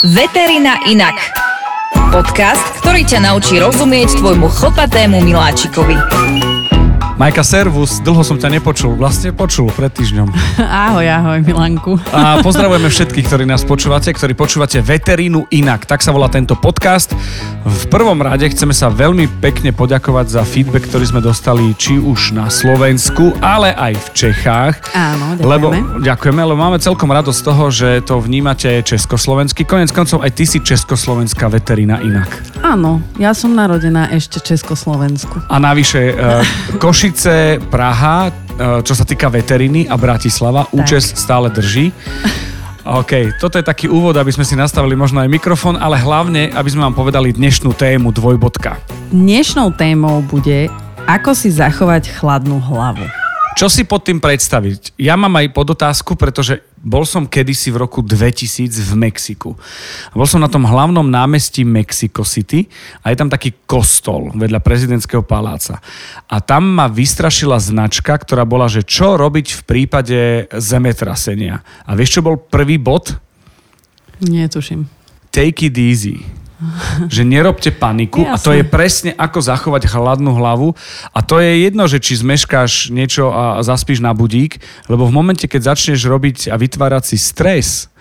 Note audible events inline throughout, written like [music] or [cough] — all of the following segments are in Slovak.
Veterina inak. Podcast, ktorý ťa naučí rozumieť tvojmu chlpatému miláčikovi. Majka, servus, dlho som ťa nepočul, vlastne počul pred týždňom. [laughs] Ahoj, ahoj, Milanku. A pozdravujeme všetkých, ktorí nás počúvate, ktorí počúvate Veterínu inak. Tak sa volá tento podcast. V prvom rade chceme sa veľmi pekne poďakovať za feedback, ktorý sme dostali či už na Slovensku, ale aj v Čechách. Áno, ďakujeme. Lebo, ďakujeme, lebo máme celkom radosť z toho, že to vnímate československy. Konec koncov aj ty si československá veterína inak. Áno, ja som narodená ešte Československu. A navyše uh, Košice, Praha, uh, čo sa týka veteriny a Bratislava, účes stále drží. OK, toto je taký úvod, aby sme si nastavili možno aj mikrofón, ale hlavne, aby sme vám povedali dnešnú tému dvojbodka. Dnešnou témou bude, ako si zachovať chladnú hlavu. Čo si pod tým predstaviť? Ja mám aj podotázku, pretože bol som kedysi v roku 2000 v Mexiku. Bol som na tom hlavnom námestí Mexico City a je tam taký kostol vedľa prezidentského paláca. A tam ma vystrašila značka, ktorá bola, že čo robiť v prípade zemetrasenia. A vieš, čo bol prvý bod? Netuším. Take it easy [laughs] že nerobte paniku Jasne. a to je presne ako zachovať hladnú hlavu a to je jedno, že či zmeškáš niečo a zaspíš na budík, lebo v momente, keď začneš robiť a vytvárať si stres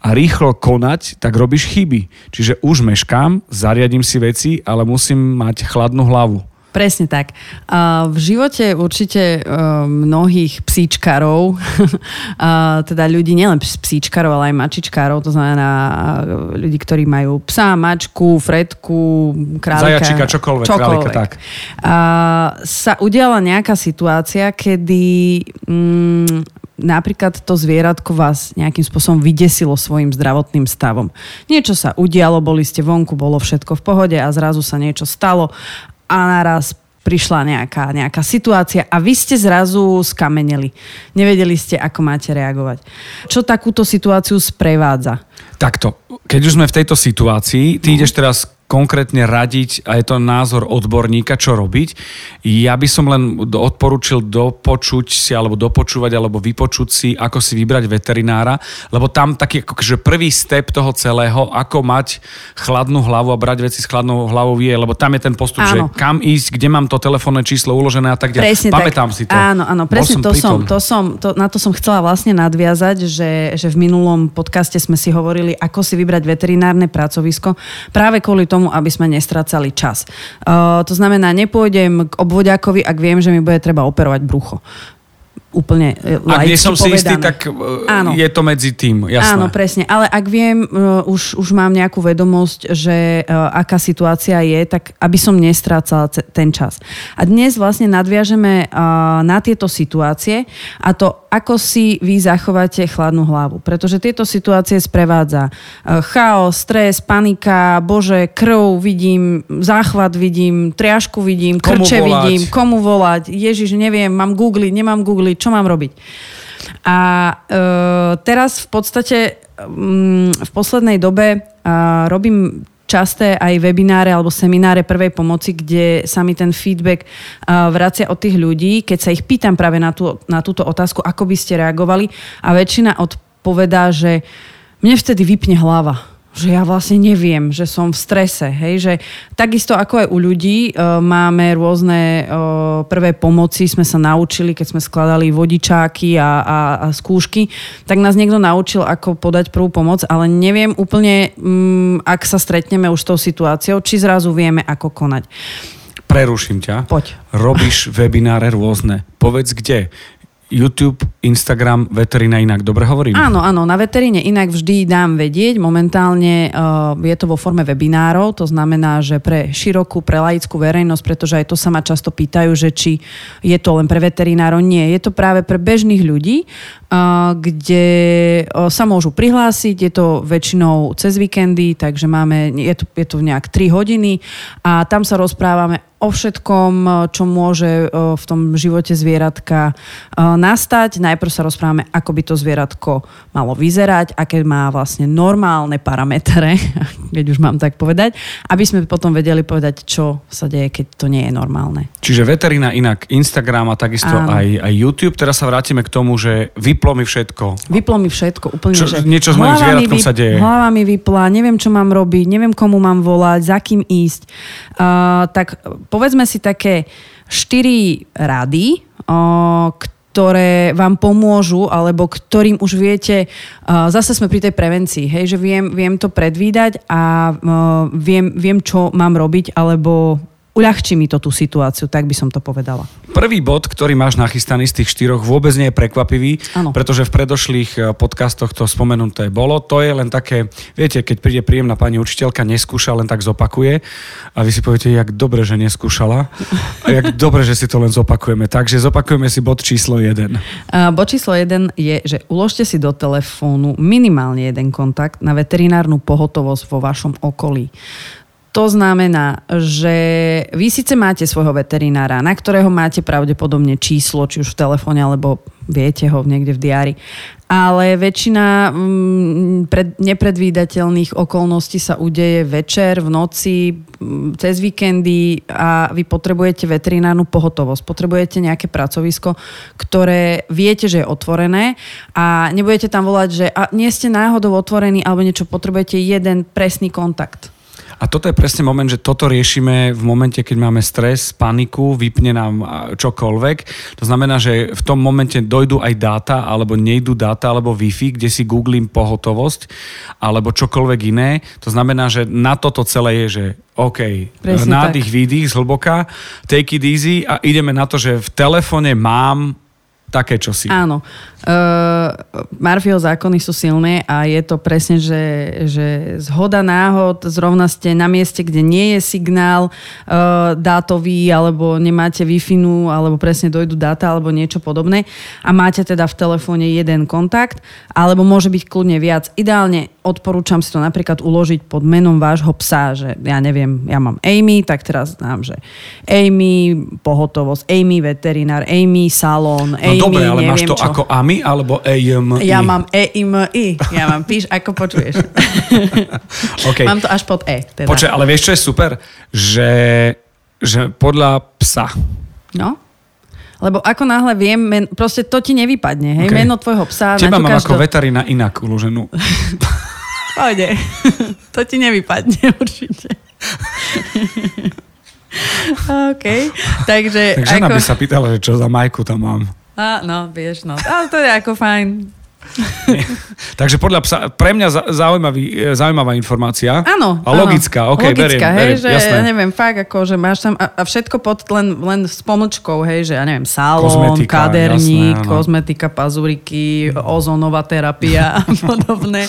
a rýchlo konať, tak robíš chyby. Čiže už meškám, zariadím si veci, ale musím mať chladnú hlavu. Presne tak. A v živote určite e, mnohých psíčkarov, [laughs] teda ľudí nielen psíčkarov, ale aj mačičkarov, to znamená e, ľudí, ktorí majú psa, mačku, fredku, králika. Zajačika, čokoľvek, králika, tak. A sa udiala nejaká situácia, kedy mm, napríklad to zvieratko vás nejakým spôsobom vydesilo svojim zdravotným stavom. Niečo sa udialo, boli ste vonku, bolo všetko v pohode a zrazu sa niečo stalo a naraz prišla nejaká, nejaká situácia a vy ste zrazu skameneli. Nevedeli ste, ako máte reagovať. Čo takúto situáciu sprevádza? Takto, keď už sme v tejto situácii, ty ideš teraz konkrétne radiť, a je to názor odborníka, čo robiť. Ja by som len odporúčil dopočuť si, alebo dopočúvať, alebo vypočuť si, ako si vybrať veterinára, lebo tam taký akože prvý step toho celého, ako mať chladnú hlavu a brať veci s chladnou hlavou je, lebo tam je ten postup, áno. že kam ísť, kde mám to telefónne číslo uložené a tak ďalej. Presne Pamätám tak. si to. Áno, áno, presne to som, to som, to, na to som chcela vlastne nadviazať, že, že v minulom podcaste sme si hovorili, ako si vybrať veterinárne pracovisko, práve kvôli tomu, tomu, aby sme nestracali čas. Uh, to znamená, nepôjdem k obvodiakovi, ak viem, že mi bude treba operovať brucho úplne Ak nie som si istý, tak e, Áno. je to medzi tým, jasné. Áno, presne. Ale ak viem, uh, už, už mám nejakú vedomosť, že aká situácia je, tak aby som nestrácala ten čas. A dnes vlastne nadviažeme na tieto situácie a to, ako si vy zachováte chladnú hlavu. Pretože tieto situácie sprevádza chaos, stres, panika, bože, krv vidím, záchvat vidím, triažku vidím, Komu krče volať? vidím, komu volať, ježiš, neviem, mám googliť, nemám googliť, čo mám robiť. A e, teraz v podstate m, v poslednej dobe a, robím časté aj webináre alebo semináre prvej pomoci, kde sa mi ten feedback a, vracia od tých ľudí, keď sa ich pýtam práve na, tú, na túto otázku, ako by ste reagovali a väčšina odpovedá, že mne vtedy vypne hlava že ja vlastne neviem, že som v strese. Hej? Že takisto ako aj u ľudí e, máme rôzne e, prvé pomoci, sme sa naučili, keď sme skladali vodičáky a, a, a skúšky, tak nás niekto naučil, ako podať prvú pomoc, ale neviem úplne, mm, ak sa stretneme už s tou situáciou, či zrazu vieme, ako konať. Preruším ťa. Poď. Robíš webináre rôzne. Povedz kde. YouTube, Instagram, veterina inak. Dobre hovorím? Áno, áno, na veteríne inak vždy dám vedieť. Momentálne uh, je to vo forme webinárov, to znamená, že pre širokú, pre laickú verejnosť, pretože aj to sa ma často pýtajú, že či je to len pre veterinárov. Nie, je to práve pre bežných ľudí, uh, kde uh, sa môžu prihlásiť, je to väčšinou cez víkendy, takže máme, je to, je to nejak 3 hodiny a tam sa rozprávame o všetkom, e, čo môže e, v tom živote zvieratka e, nastať. Najprv sa rozprávame, ako by to zvieratko malo vyzerať, aké má vlastne normálne parametre, [laughs] keď už mám tak povedať, aby sme potom vedeli povedať, čo sa deje, keď to nie je normálne. Čiže veterina inak Instagram a takisto aj, aj YouTube. Teraz sa vrátime k tomu, že vyplo mi všetko. Vyplo mi všetko, úplne, Čo, že niečo s mojim zvieratkom sa deje. Hlava mi vypla, neviem, čo mám robiť, neviem, komu mám volať, za kým ísť. Uh, tak povedzme si také štyri rady, ktoré vám pomôžu, alebo ktorým už viete, uh, zase sme pri tej prevencii, hej, že viem, viem to predvídať a uh, viem, viem, čo mám robiť, alebo uľahčí mi to tú situáciu, tak by som to povedala. Prvý bod, ktorý máš nachystaný z tých štyroch, vôbec nie je prekvapivý, Áno. pretože v predošlých eh, podcastoch to spomenuté bolo. To je len také, viete, keď príde príjemná pani učiteľka, neskúša, len tak zopakuje a vy si poviete, jak dobre, že neskúšala a jak [laughs] dobre, že si to len zopakujeme. Takže zopakujeme si bod číslo 1. A bod číslo 1 je, že uložte si do telefónu minimálne jeden kontakt na veterinárnu pohotovosť vo vašom okolí. To znamená, že vy síce máte svojho veterinára, na ktorého máte pravdepodobne číslo, či už v telefóne, alebo viete ho niekde v diári. Ale väčšina mm, pred, nepredvídateľných okolností sa udeje večer, v noci, mm, cez víkendy a vy potrebujete veterinárnu pohotovosť. Potrebujete nejaké pracovisko, ktoré viete, že je otvorené a nebudete tam volať, že a nie ste náhodou otvorení alebo niečo, potrebujete jeden presný kontakt. A toto je presne moment, že toto riešime v momente, keď máme stres, paniku, vypne nám čokoľvek. To znamená, že v tom momente dojdú aj dáta, alebo nejdú dáta, alebo Wi-Fi, kde si googlím pohotovosť, alebo čokoľvek iné. To znamená, že na toto celé je, že OK, Presne nádych, výdych, zhlboka, take it easy a ideme na to, že v telefóne mám také čosi. Áno. Uh, Murphyho zákony sú silné a je to presne, že, že zhoda náhod, zrovna ste na mieste, kde nie je signál uh, dátový, alebo nemáte wi alebo presne dojdu dáta, alebo niečo podobné a máte teda v telefóne jeden kontakt, alebo môže byť kľudne viac. Ideálne odporúčam si to napríklad uložiť pod menom vášho psa, že ja neviem, ja mám Amy, tak teraz znám, že Amy pohotovosť, Amy veterinár, Amy salón, No Amy dobre, ale máš to čo. ako AMI alebo AMI? Ja mám E-I-M-I. Ja mám píš, ako počuješ. [laughs] OK. Mám to až pod E. Teda. Počkaj, ale vieš, čo je super? Že, že podľa psa. No. Lebo ako náhle viem, men, proste to ti nevypadne. Hej? OK. Meno tvojho psa. Teba mám ako do- veterina inak uloženú. [laughs] Pôjde. [laughs] to ti nevypadne určite. OK. Takže... Tak žena by sa pýtala, že čo za majku tam mám. A, no, vieš, no. Ale to je ako fajn. [laughs] Takže podľa psa, pre mňa za- zaujímavý, e, zaujímavá informácia. Áno. A logická, áno. OK, Logická, beriem, hej, beriem, že jasné. ja neviem, fakt ako, že máš tam a, a všetko pod len, len s pomočkou, hej, že ja neviem, salón, Kozmetika, kaderník, jasné, áno. kozmetika, pazuriky, ozónová terapia a [laughs] podobné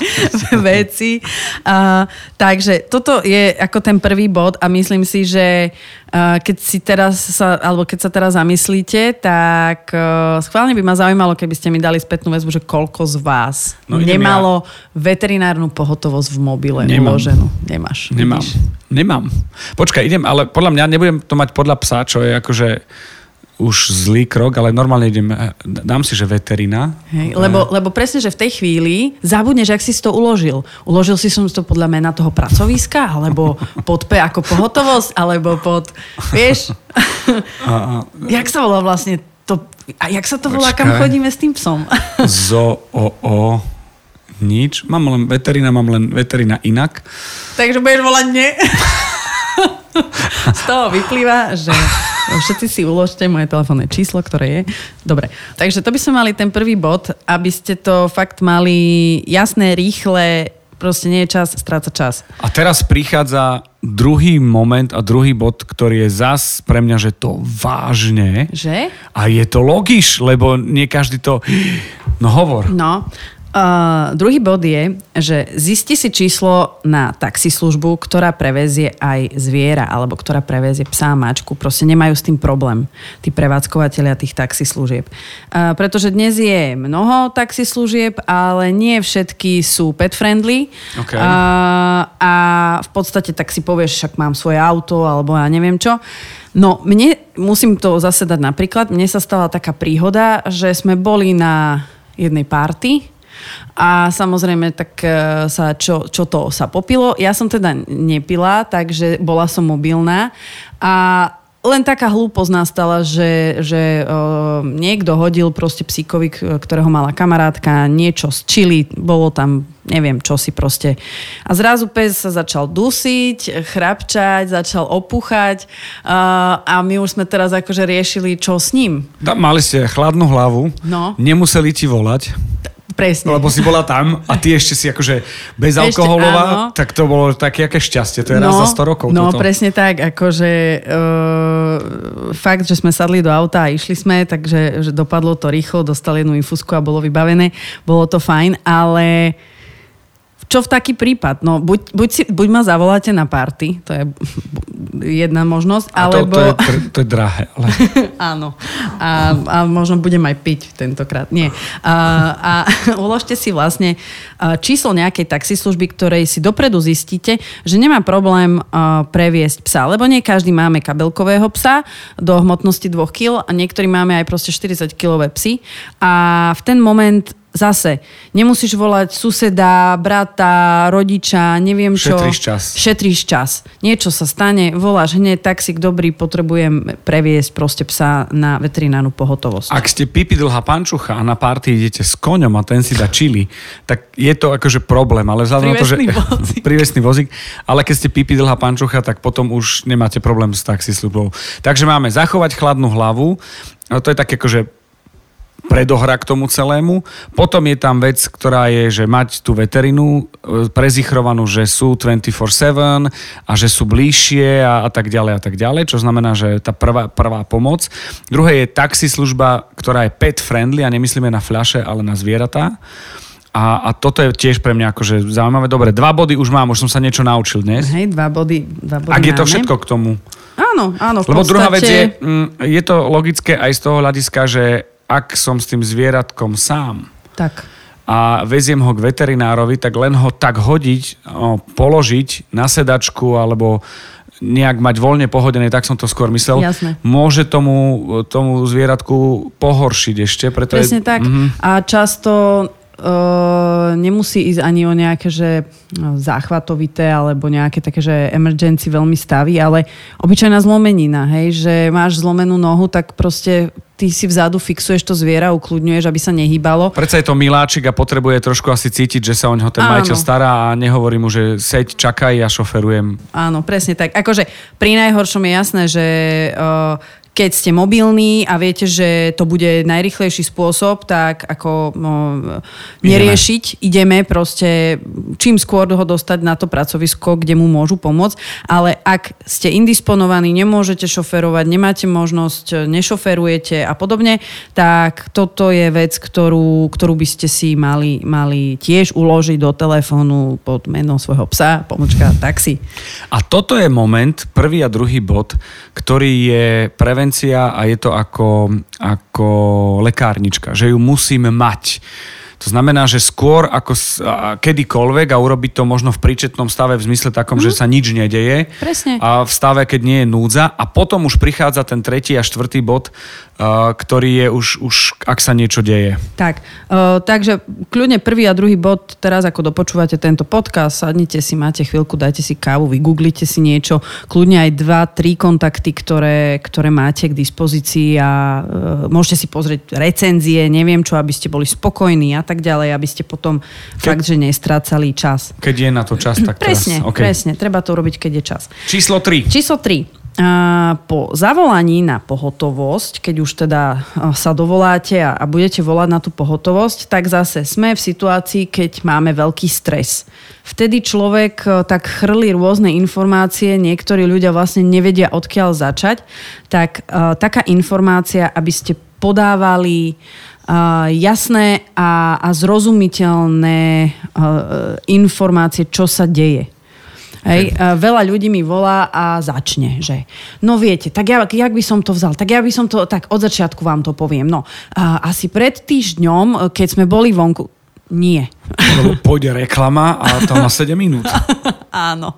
veci. A, takže toto je ako ten prvý bod a myslím si, že a, keď si teraz sa, alebo keď sa teraz zamyslíte, tak uh, schválne by ma zaujímalo, keby ste mi dali spätnú väzbu, že koľko z vás No, nemalo veterinárnu pohotovosť v mobile Nemám. uloženú. Nemáš. Nemám. vidíš. Nemám. Počkaj, idem, ale podľa mňa nebudem to mať podľa psa, čo je akože už zlý krok, ale normálne idem, eh, dám si, že veterina. Hej, lebo, lebo presne, že v tej chvíli zabudneš, ak si to uložil. Uložil si som to podľa mena toho pracoviska, alebo pod P ako pohotovosť, alebo pod, vieš, [laughs] A, a, jak sa volá vlastne to, a jak sa to volá, kam chodíme s tým psom? zo, o, o, nič. Mám len veterina, mám len veterina inak. Takže budeš volať nie. [laughs] Z toho vyplýva, že všetci si uložte moje telefónne číslo, ktoré je. Dobre, takže to by sme mali ten prvý bod, aby ste to fakt mali jasné, rýchle, proste nie je čas, stráca čas. A teraz prichádza druhý moment a druhý bod, ktorý je zas pre mňa, že to vážne. Že? A je to logiš, lebo nie každý to... No hovor. No, Uh, druhý bod je, že zisti si číslo na taxislužbu, ktorá prevezie aj zviera, alebo ktorá prevezie psa a mačku. Proste nemajú s tým problém, tí prevádzkovateľia tých taxislužieb. Uh, pretože dnes je mnoho taxislužieb, ale nie všetky sú pet friendly. Okay. Uh, a v podstate tak si povieš, však mám svoje auto, alebo ja neviem čo. No, mne, musím to zase dať napríklad, mne sa stala taká príhoda, že sme boli na jednej party, a samozrejme, tak e, sa, čo, čo to sa popilo. Ja som teda nepila, takže bola som mobilná. A len taká hlúposť nastala, že, že uh, niekto hodil proste psíkovi, ktorého mala kamarátka, niečo z čili, bolo tam neviem, čo si proste. A zrazu pes sa začal dusiť, chrapčať, začal opúchať uh, a my už sme teraz akože riešili, čo s ním. Tam mali ste chladnú hlavu, no. nemuseli ti volať. Presne. Lebo si bola tam a ty ešte si akože bezalkoholová, tak to bolo také aké šťastie. To je no, raz za 100 rokov. No, toto. presne tak. Akože uh, fakt, že sme sadli do auta a išli sme, takže že dopadlo to rýchlo, dostali jednu infusku a bolo vybavené. Bolo to fajn, ale čo v taký prípad? No, buď, buď, si, buď ma zavoláte na party, to je jedna možnosť, a alebo... To, to, je, to je drahé. Ale... [laughs] Áno. A, a možno budem aj piť tentokrát. Nie. A, a [laughs] uložte si vlastne číslo nejakej taxislužby, ktorej si dopredu zistíte, že nemá problém previesť psa, lebo nie každý máme kabelkového psa do hmotnosti 2 kg a niektorí máme aj proste 40 kilové psy a v ten moment Zase, nemusíš volať suseda, brata, rodiča, neviem čo. Šetríš čas. Šetríš čas. Niečo sa stane, voláš hneď taxík dobrý, potrebujem previesť proste psa na veterinárnu pohotovosť. Ak ste pipi dlhá pančucha a na párty idete s koňom a ten si dá čili, tak je to akože problém, ale vzhľadom na to, že... Vozík. [laughs] prívesný vozík. Ale keď ste pipi dlhá pančucha, tak potom už nemáte problém s taxislužbou. Takže máme zachovať chladnú hlavu, a to je také akože predohra k tomu celému. Potom je tam vec, ktorá je, že mať tú veterinu e, prezichrovanú, že sú 24-7 a že sú bližšie a, a tak ďalej a tak ďalej, čo znamená, že tá prvá, prvá pomoc. Druhé je taxislužba, ktorá je pet friendly a nemyslíme na fľaše, ale na zvieratá. A, a toto je tiež pre mňa akože zaujímavé. Dobre, dva body už mám, už som sa niečo naučil dnes. Hej, dva body, dva body Ak je to všetko k tomu. Áno, áno. Lebo podstate... druhá vec je, mm, je to logické aj z toho hľadiska, že ak som s tým zvieratkom sám tak. a veziem ho k veterinárovi, tak len ho tak hodiť, položiť na sedačku alebo nejak mať voľne pohodené, tak som to skôr myslel, Jasné. môže tomu, tomu zvieratku pohoršiť ešte. Preto Presne je, tak. Mhm. A často Uh, nemusí ísť ani o nejaké že no, záchvatovité alebo nejaké také, že emergency veľmi stavy, ale obyčajná zlomenina, hej, že máš zlomenú nohu, tak proste ty si vzadu fixuješ to zviera, ukludňuješ, aby sa nehýbalo. Predsa je to miláčik a potrebuje trošku asi cítiť, že sa o ňo ten Áno. majiteľ stará a nehovorí mu, že seď, čakaj, ja šoferujem. Áno, presne tak. Akože pri najhoršom je jasné, že uh, keď ste mobilní a viete, že to bude najrychlejší spôsob, tak ako no, neriešiť, ideme proste čím skôr ho dostať na to pracovisko, kde mu môžu pomôcť. Ale ak ste indisponovaní, nemôžete šoferovať, nemáte možnosť, nešoferujete a podobne, tak toto je vec, ktorú, ktorú by ste si mali, mali tiež uložiť do telefónu pod meno svojho psa, pomočka taxi. A toto je moment, prvý a druhý bod, ktorý je prevencia a je to ako, ako lekárnička, že ju musíme mať. To znamená, že skôr ako kedykoľvek a urobiť to možno v príčetnom stave v zmysle takom, že sa nič nedeje. Presne. A v stave, keď nie je núdza. A potom už prichádza ten tretí a štvrtý bod, ktorý je už, už, ak sa niečo deje. Tak, uh, takže kľudne prvý a druhý bod, teraz ako dopočúvate tento podcast, sadnite si, máte chvíľku, dajte si kávu, vygooglite si niečo, kľudne aj dva, tri kontakty, ktoré, ktoré máte k dispozícii a uh, môžete si pozrieť recenzie, neviem čo, aby ste boli spokojní a tak ďalej, aby ste potom Ke... fakt, že nestrácali čas. Keď je na to čas, tak Presne, teraz. Okay. presne, treba to robiť, keď je čas. Číslo 3. Číslo 3. A po zavolaní na pohotovosť, keď už teda sa dovoláte a, a budete volať na tú pohotovosť, tak zase sme v situácii, keď máme veľký stres. Vtedy človek e, tak chrlí rôzne informácie, niektorí ľudia vlastne nevedia odkiaľ začať, tak a, taká informácia, aby ste podávali jasné a, a zrozumiteľné informácie, čo sa deje. Hej, veľa ľudí mi volá a začne, že no viete, tak ja, jak by som to vzal? Tak ja by som to, tak od začiatku vám to poviem. No, asi pred týždňom, keď sme boli vonku, nie. Lebo pôjde reklama a to na 7 minút. [laughs] Áno,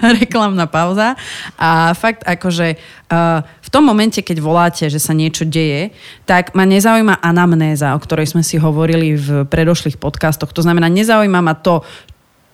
reklamná pauza. A fakt akože uh, v tom momente, keď voláte, že sa niečo deje, tak ma nezaujíma anamnéza, o ktorej sme si hovorili v predošlých podcastoch. To znamená, nezaujíma ma to,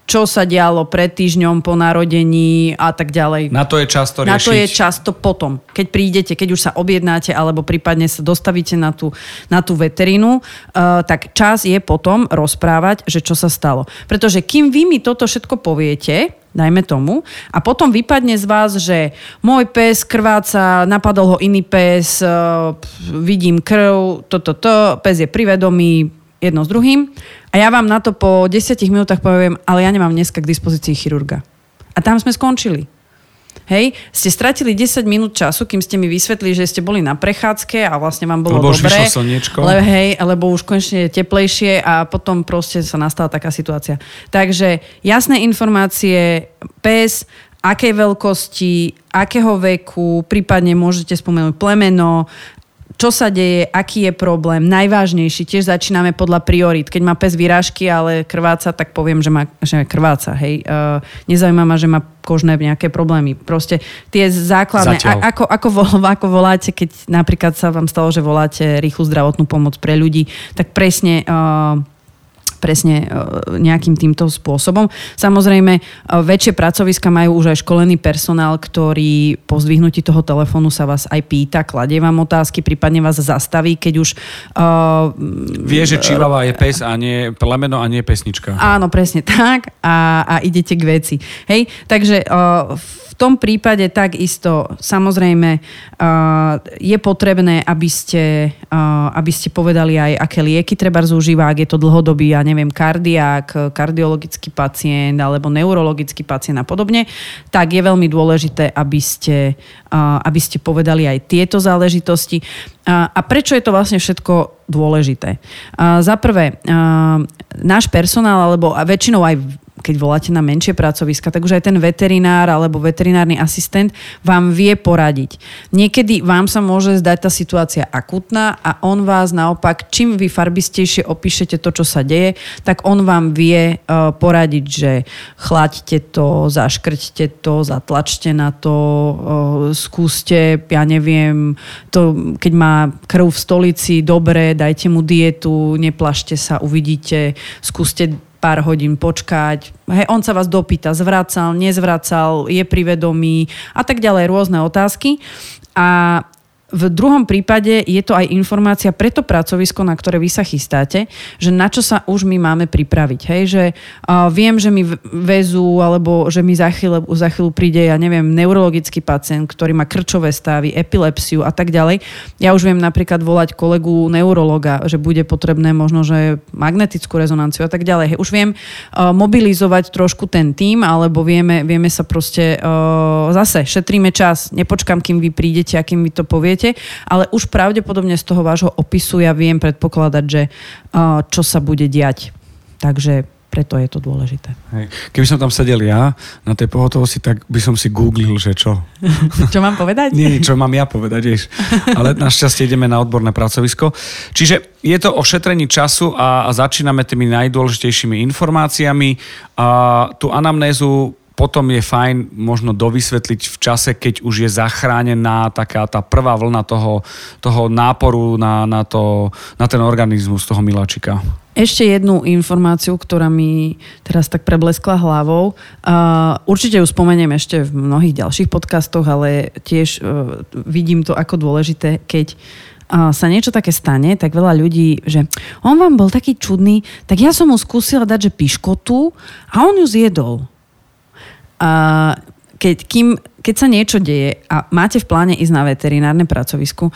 čo sa dialo pred týždňom po narodení a tak ďalej. Na to je často riešiť. Na to je často potom, keď prídete, keď už sa objednáte alebo prípadne sa dostavíte na tú, na tú veterínu, uh, tak čas je potom rozprávať, že čo sa stalo. Pretože kým vy mi toto všetko poviete, dajme tomu, a potom vypadne z vás, že môj pes krváca, napadol ho iný pes, uh, vidím krv, toto, to, to, pes je privedomý, jedno s druhým a ja vám na to po 10 minútach poviem, ale ja nemám dneska k dispozícii chirurga. A tam sme skončili. Hej, ste stratili 10 minút času, kým ste mi vysvetli, že ste boli na prechádzke a vlastne vám bolo lebo dobré. Už slniečko. Le, hej, lebo už konečne je teplejšie a potom proste sa nastala taká situácia. Takže jasné informácie, pes, akej veľkosti, akého veku, prípadne môžete spomenúť plemeno, čo sa deje, aký je problém, najvážnejší, tiež začíname podľa priorit. Keď má pes vyrážky, ale krváca, tak poviem, že má že krváca, hej. Uh, nezaujíma ma, že má kožné nejaké problémy. Proste tie základné, a, ako, ako, [laughs] ako voláte, keď napríklad sa vám stalo, že voláte rýchlu zdravotnú pomoc pre ľudí, tak presne uh, presne e, nejakým týmto spôsobom. Samozrejme, e, väčšie pracoviska majú už aj školený personál, ktorý po zdvihnutí toho telefónu sa vás aj pýta, kladie vám otázky, prípadne vás zastaví, keď už... Uh, Vie, že čilava je pes a nie plemeno a nie pesnička. Áno, presne tak a, a idete k veci. Hej, takže uh, tom prípade takisto samozrejme uh, je potrebné, aby ste, uh, aby ste povedali aj, aké lieky treba zúžívať, ak je to dlhodobý, ja neviem, kardiák, kardiologický pacient alebo neurologický pacient a podobne, tak je veľmi dôležité, aby ste, aby ste povedali aj tieto záležitosti. A prečo je to vlastne všetko dôležité? Za prvé, náš personál, alebo väčšinou aj keď voláte na menšie pracoviska, tak už aj ten veterinár alebo veterinárny asistent vám vie poradiť. Niekedy vám sa môže zdať tá situácia akutná a on vás naopak, čím vy farbistejšie opíšete to, čo sa deje, tak on vám vie uh, poradiť, že chlaďte to, zaškrťte to, zatlačte na to, uh, skúste, ja neviem, to, keď má krv v stolici, dobre, dajte mu dietu, neplašte sa, uvidíte, skúste pár hodín počkať. Hej, on sa vás dopýta, zvracal, nezvracal, je privedomý a tak ďalej, rôzne otázky. A v druhom prípade je to aj informácia pre to pracovisko, na ktoré vy sa chystáte, že na čo sa už my máme pripraviť. Hej? Že uh, viem, že mi väzú, alebo že mi za chvíľu, za chvíľu príde, ja neviem, neurologický pacient, ktorý má krčové stavy, epilepsiu a tak ďalej. Ja už viem napríklad volať kolegu neurologa, že bude potrebné možno, že magnetickú rezonanciu a tak ďalej. Hej? Už viem uh, mobilizovať trošku ten tým, alebo vieme, vieme sa proste uh, zase šetríme čas, nepočkám, kým vy prídete a kým vy to poviete, poviete, ale už pravdepodobne z toho vášho opisu ja viem predpokladať, že uh, čo sa bude diať. Takže preto je to dôležité. Hej. Keby som tam sedel ja na tej pohotovosti, tak by som si googlil, že čo. [laughs] čo mám povedať? Nie, čo mám ja povedať, vieš. Ale našťastie ideme na odborné pracovisko. Čiže je to o šetrení času a, a začíname tými najdôležitejšími informáciami. A tú anamnézu potom je fajn možno dovysvetliť v čase, keď už je zachránená taká tá prvá vlna toho, toho náporu na, na, to, na ten organizmus toho miláčika. Ešte jednu informáciu, ktorá mi teraz tak prebleskla hlavou. Určite ju spomeniem ešte v mnohých ďalších podcastoch, ale tiež uh, vidím to ako dôležité, keď sa niečo také stane, tak veľa ľudí, že on vám bol taký čudný, tak ja som mu skúsila dať, že piškotu a on ju zjedol. A keď, kým, keď sa niečo deje a máte v pláne ísť na veterinárne pracovisku,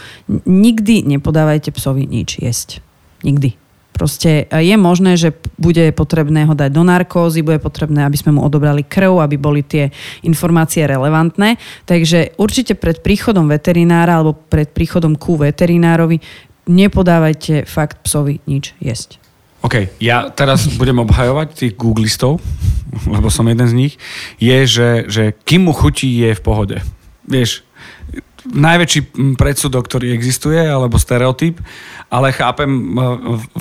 nikdy nepodávajte psovi nič jesť. Nikdy. Proste e, je možné, že bude potrebné ho dať do narkózy, bude potrebné, aby sme mu odobrali krv, aby boli tie informácie relevantné. Takže určite pred príchodom veterinára alebo pred príchodom ku veterinárovi nepodávajte fakt psovi nič jesť. OK, ja teraz budem obhajovať tých googlistov, [laughs] lebo som jeden z nich, je, že, že kým mu chutí, je v pohode. Vieš, najväčší predsudok, ktorý existuje, alebo stereotyp, ale chápem,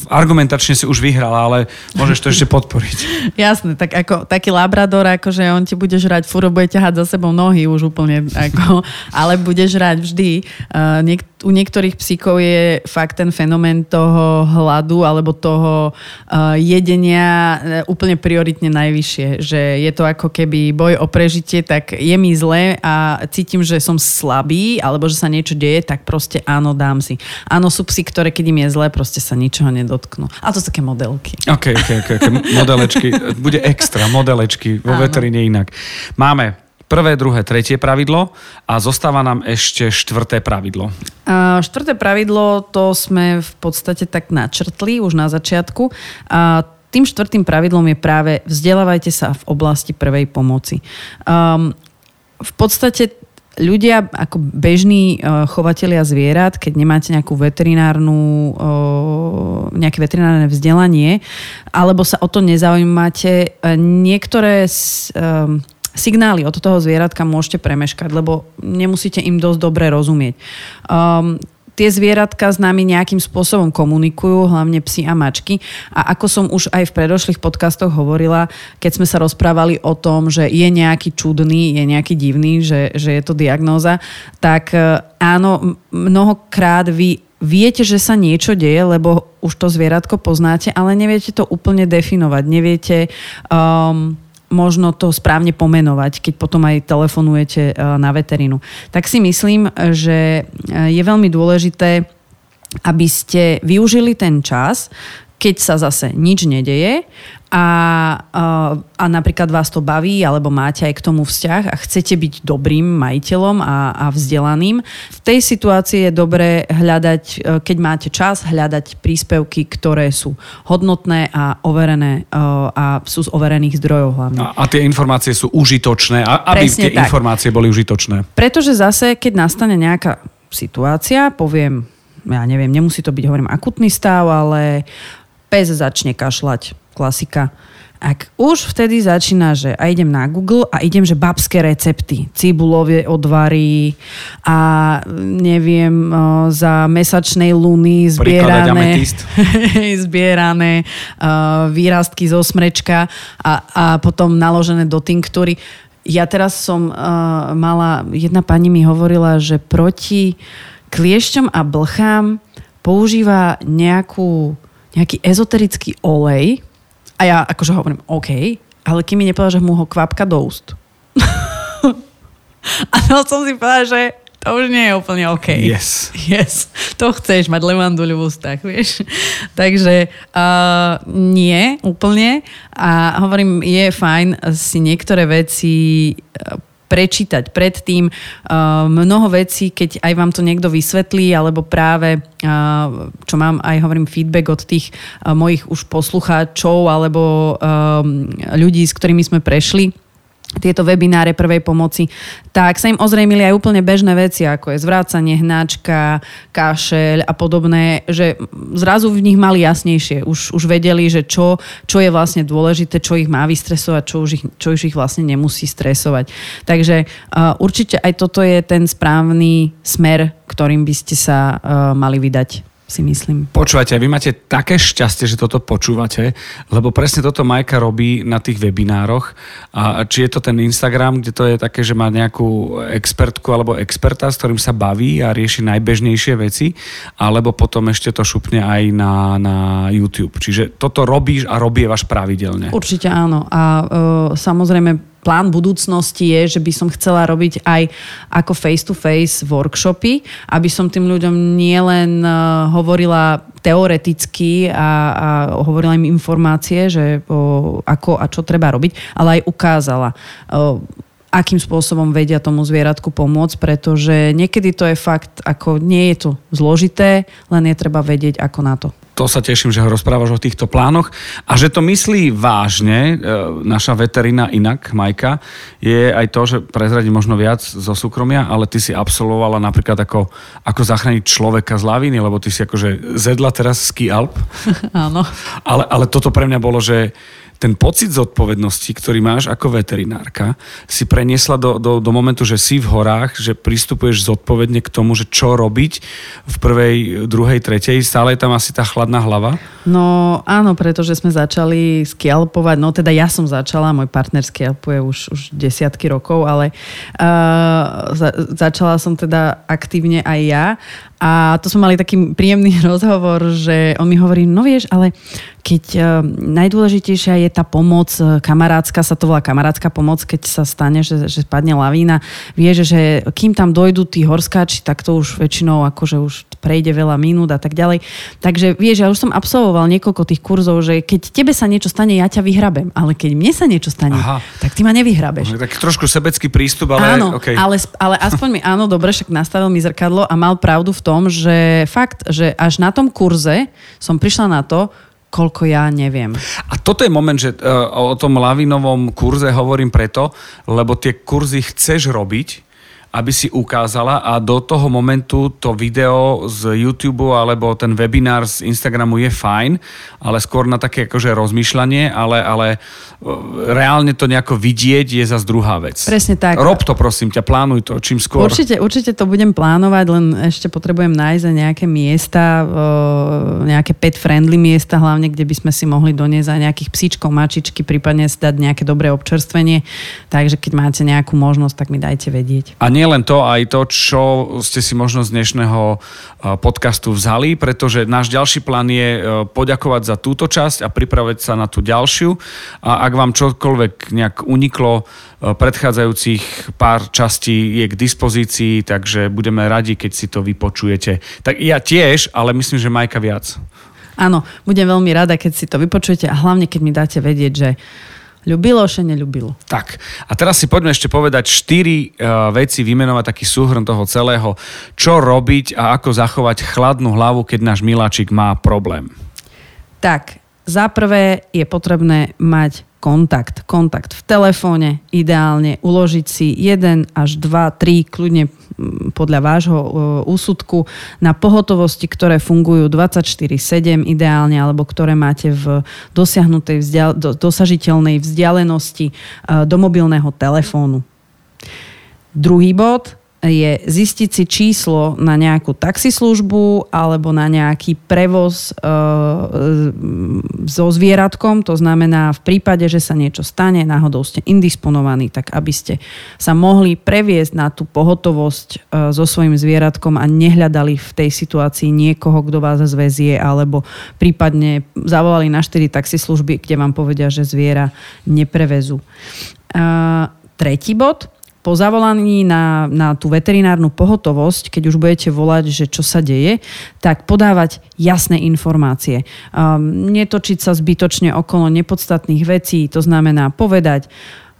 argumentačne si už vyhrala, ale môžeš to ešte podporiť. [laughs] Jasné, tak ako taký labrador, akože on ti bude žrať, furo bude ťahať za sebou nohy už úplne, ako, ale bude žrať vždy. Uh, niek- u niektorých psíkov je fakt ten fenomén toho hladu alebo toho uh, jedenia uh, úplne prioritne najvyššie. Že je to ako keby boj o prežitie, tak je mi zle a cítim, že som slabý alebo že sa niečo deje, tak proste áno, dám si. Áno, sú psy, ktoré keď im je zle, proste sa ničoho nedotknú. A to sú také modelky. OK, OK, OK. okay. Modelečky. Bude extra, modelečky. Vo veteríne inak. Máme prvé, druhé, tretie pravidlo a zostáva nám ešte štvrté pravidlo. A štvrté pravidlo to sme v podstate tak načrtli už na začiatku. A tým štvrtým pravidlom je práve vzdelávajte sa v oblasti prvej pomoci. Um, v podstate ľudia ako bežní uh, chovatelia zvierat, keď nemáte nejakú veterinárnu, uh, nejaké veterinárne vzdelanie, alebo sa o to nezaujímate, uh, niektoré um, signály od toho zvieratka môžete premeškať, lebo nemusíte im dosť dobre rozumieť. Um, tie zvieratka s nami nejakým spôsobom komunikujú, hlavne psi a mačky. A ako som už aj v predošlých podcastoch hovorila, keď sme sa rozprávali o tom, že je nejaký čudný, je nejaký divný, že, že je to diagnóza, tak e, áno, mnohokrát vy viete, že sa niečo deje, lebo už to zvieratko poznáte, ale neviete to úplne definovať. Neviete um, možno to správne pomenovať, keď potom aj telefonujete e, na veterinu. Tak si myslím, že e, je veľmi dôležité, aby ste využili ten čas, keď sa zase nič nedeje a, a, napríklad vás to baví alebo máte aj k tomu vzťah a chcete byť dobrým majiteľom a, a vzdelaným, v tej situácii je dobré hľadať, e, keď máte čas, hľadať príspevky, ktoré sú hodnotné a overené e, a sú z overených zdrojov hlavne. A, a tie informácie sú užitočné, a, aby Presne tie tak. informácie boli užitočné. Pretože zase, keď nastane nejaká situácia, poviem, ja neviem, nemusí to byť, hovorím, akutný stav, ale pes začne kašľať klasika. Ak už vtedy začína, že a idem na Google a idem, že babské recepty, cibulové odvary a neviem, za mesačnej luny zbierané, [laughs] zbierané výrastky zo smrečka a, a potom naložené do tinktúry. Ja teraz som uh, mala, jedna pani mi hovorila, že proti kliešťom a blchám používa nejakú, nejaký ezoterický olej, a ja akože hovorím, OK, ale kým mi nepovedal, že mu ho kvapka do úst. [laughs] a to som si povedal, že to už nie je úplne OK. Yes. [laughs] Yes. To chceš, mať levanduľu v ústach, [laughs] vieš. Takže uh, nie úplne. A hovorím, je fajn si niektoré veci prečítať predtým uh, mnoho vecí, keď aj vám to niekto vysvetlí, alebo práve, uh, čo mám aj hovorím feedback od tých uh, mojich už poslucháčov alebo ľudí, s ktorými sme prešli, tieto webináre prvej pomoci, tak sa im ozrejmili aj úplne bežné veci, ako je zvrácanie, hnačka, kašeľ a podobné, že zrazu v nich mali jasnejšie. Už, už vedeli, že čo, čo je vlastne dôležité, čo ich má vystresovať, čo už ich, čo už ich vlastne nemusí stresovať. Takže uh, určite aj toto je ten správny smer, ktorým by ste sa uh, mali vydať si myslím. Počúvate, vy máte také šťastie, že toto počúvate, lebo presne toto Majka robí na tých webinároch. A či je to ten Instagram, kde to je také, že má nejakú expertku alebo experta, s ktorým sa baví a rieši najbežnejšie veci, alebo potom ešte to šupne aj na, na YouTube. Čiže toto robíš a robievaš pravidelne. Určite áno. A uh, samozrejme plán budúcnosti je, že by som chcela robiť aj ako face-to-face workshopy, aby som tým ľuďom nielen e, hovorila teoreticky a, a hovorila im informácie, že o, ako a čo treba robiť, ale aj ukázala o, akým spôsobom vedia tomu zvieratku pomôcť, pretože niekedy to je fakt, ako nie je to zložité, len je treba vedieť, ako na to. To sa teším, že ho rozprávaš o týchto plánoch a že to myslí vážne, e, naša veterina inak, Majka, je aj to, že prezradí možno viac zo súkromia, ale ty si absolvovala napríklad ako, ako zachrániť človeka z lavíny, lebo ty si akože zedla teraz ski Alp. [laughs] Áno. Ale, ale toto pre mňa bolo, že ten pocit zodpovednosti, ktorý máš ako veterinárka, si preniesla do, do, do momentu, že si v horách, že pristupuješ zodpovedne k tomu, že čo robiť v prvej, druhej, tretej. Stále je tam asi tá chladná hlava? No áno, pretože sme začali skialpovať, no teda ja som začala, môj partner skialpuje už, už desiatky rokov, ale uh, za, začala som teda aktívne aj ja a to sme mali taký príjemný [laughs] rozhovor, že on mi hovorí, no vieš, ale keď uh, najdôležitejšia je tá pomoc, e, kamarátska, sa to volá kamarátska pomoc, keď sa stane, že, že spadne lavína, vieš, že kým tam dojdú tí horskáči, tak to už väčšinou akože už prejde veľa minút a tak ďalej. Takže vieš, ja už som absolvoval niekoľko tých kurzov, že keď tebe sa niečo stane, ja ťa vyhrabem, ale keď mne sa niečo stane, Aha. tak ty ma nevyhrabeš. Tak trošku sebecký prístup, ale... Áno, okay. ale, ale aspoň mi, áno, dobre, však nastavil mi zrkadlo a mal pravdu v tom, že fakt, že až na tom kurze som prišla na to, koľko ja neviem. A toto je moment, že uh, o tom lavinovom kurze hovorím preto, lebo tie kurzy chceš robiť, aby si ukázala a do toho momentu to video z YouTube alebo ten webinár z Instagramu je fajn, ale skôr na také akože rozmýšľanie, ale, ale e, reálne to nejako vidieť je zase druhá vec. Presne tak. Rob to prosím ťa, plánuj to čím skôr. Určite, určite to budem plánovať, len ešte potrebujem nájsť nejaké miesta, e, nejaké pet-friendly miesta hlavne, kde by sme si mohli doniesť aj nejakých psíčkov, mačičky, prípadne dať nejaké dobré občerstvenie. Takže keď máte nejakú možnosť, tak mi dajte vedieť. A nie nie len to, aj to, čo ste si možno z dnešného e, podcastu vzali, pretože náš ďalší plán je e, poďakovať za túto časť a pripraviť sa na tú ďalšiu. A ak vám čokoľvek nejak uniklo, e, predchádzajúcich pár častí je k dispozícii, takže budeme radi, keď si to vypočujete. Tak ja tiež, ale myslím, že Majka viac. Áno, budem veľmi rada, keď si to vypočujete a hlavne, keď mi dáte vedieť, že Ľubilo, še neľubilo. Tak. A teraz si poďme ešte povedať štyri uh, veci, vymenovať taký súhrn toho celého. Čo robiť a ako zachovať chladnú hlavu, keď náš miláčik má problém? Tak, za prvé je potrebné mať kontakt. Kontakt v telefóne, ideálne uložiť si jeden až dva, tri, kľudne podľa vášho e, úsudku na pohotovosti, ktoré fungujú 24-7 ideálne, alebo ktoré máte v dosiahnutej vzdial- dosažiteľnej vzdialenosti e, do mobilného telefónu. Druhý bod, je zistiť si číslo na nejakú taxislužbu alebo na nejaký prevoz e, so zvieratkom. To znamená, v prípade, že sa niečo stane, náhodou ste indisponovaní, tak aby ste sa mohli previesť na tú pohotovosť e, so svojím zvieratkom a nehľadali v tej situácii niekoho, kto vás zväzie alebo prípadne zavolali na 4 taxislužby, kde vám povedia, že zviera neprevezú. E, tretí bod – po zavolaní na, na tú veterinárnu pohotovosť, keď už budete volať, že čo sa deje, tak podávať jasné informácie. Um, netočiť sa zbytočne okolo nepodstatných vecí, to znamená povedať,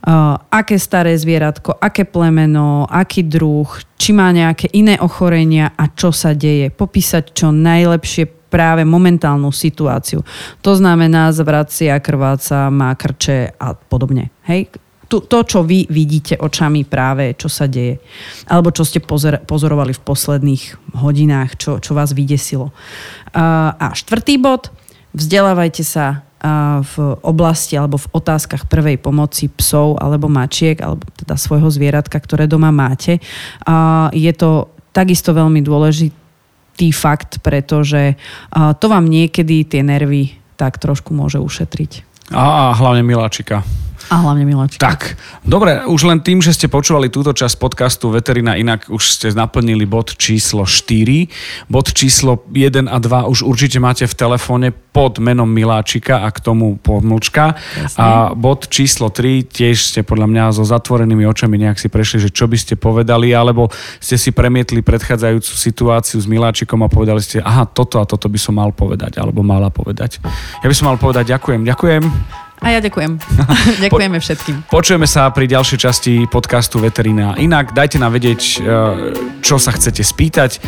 Uh, aké staré zvieratko, aké plemeno, aký druh, či má nejaké iné ochorenia a čo sa deje. Popísať čo najlepšie práve momentálnu situáciu. To znamená zvracia, krváca, má krče a podobne. Hej? To, to, čo vy vidíte očami práve, čo sa deje. Alebo čo ste pozor, pozorovali v posledných hodinách, čo, čo vás vydesilo. A štvrtý bod, vzdelávajte sa v oblasti alebo v otázkach prvej pomoci psov alebo mačiek, alebo teda svojho zvieratka, ktoré doma máte. Je to takisto veľmi dôležitý fakt, pretože to vám niekedy tie nervy tak trošku môže ušetriť. A, a hlavne miláčika. A hlavne miláčika. Tak, dobre, už len tým, že ste počúvali túto časť podcastu Veterina inak, už ste naplnili bod číslo 4. Bod číslo 1 a 2 už určite máte v telefóne pod menom Miláčika a k tomu pomlčka. Jasne. A bod číslo 3 tiež ste podľa mňa so zatvorenými očami nejak si prešli, že čo by ste povedali, alebo ste si premietli predchádzajúcu situáciu s Miláčikom a povedali ste, aha, toto a toto by som mal povedať, alebo mala povedať. Ja by som mal povedať ďakujem, ďakujem. A ja ďakujem. [laughs] Ďakujeme všetkým. Počujeme sa pri ďalšej časti podcastu Veterina. Inak dajte nám vedieť, e, čo sa chcete spýtať.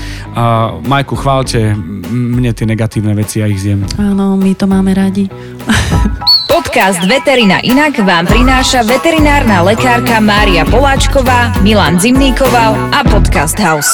Majku, chválte mne tie negatívne veci, ja ich zjem. Áno, my to máme radi. [laughs] Podcast Veterina Inak vám prináša veterinárna lekárka Mária Poláčková, Milan Zimníkoval a Podcast House.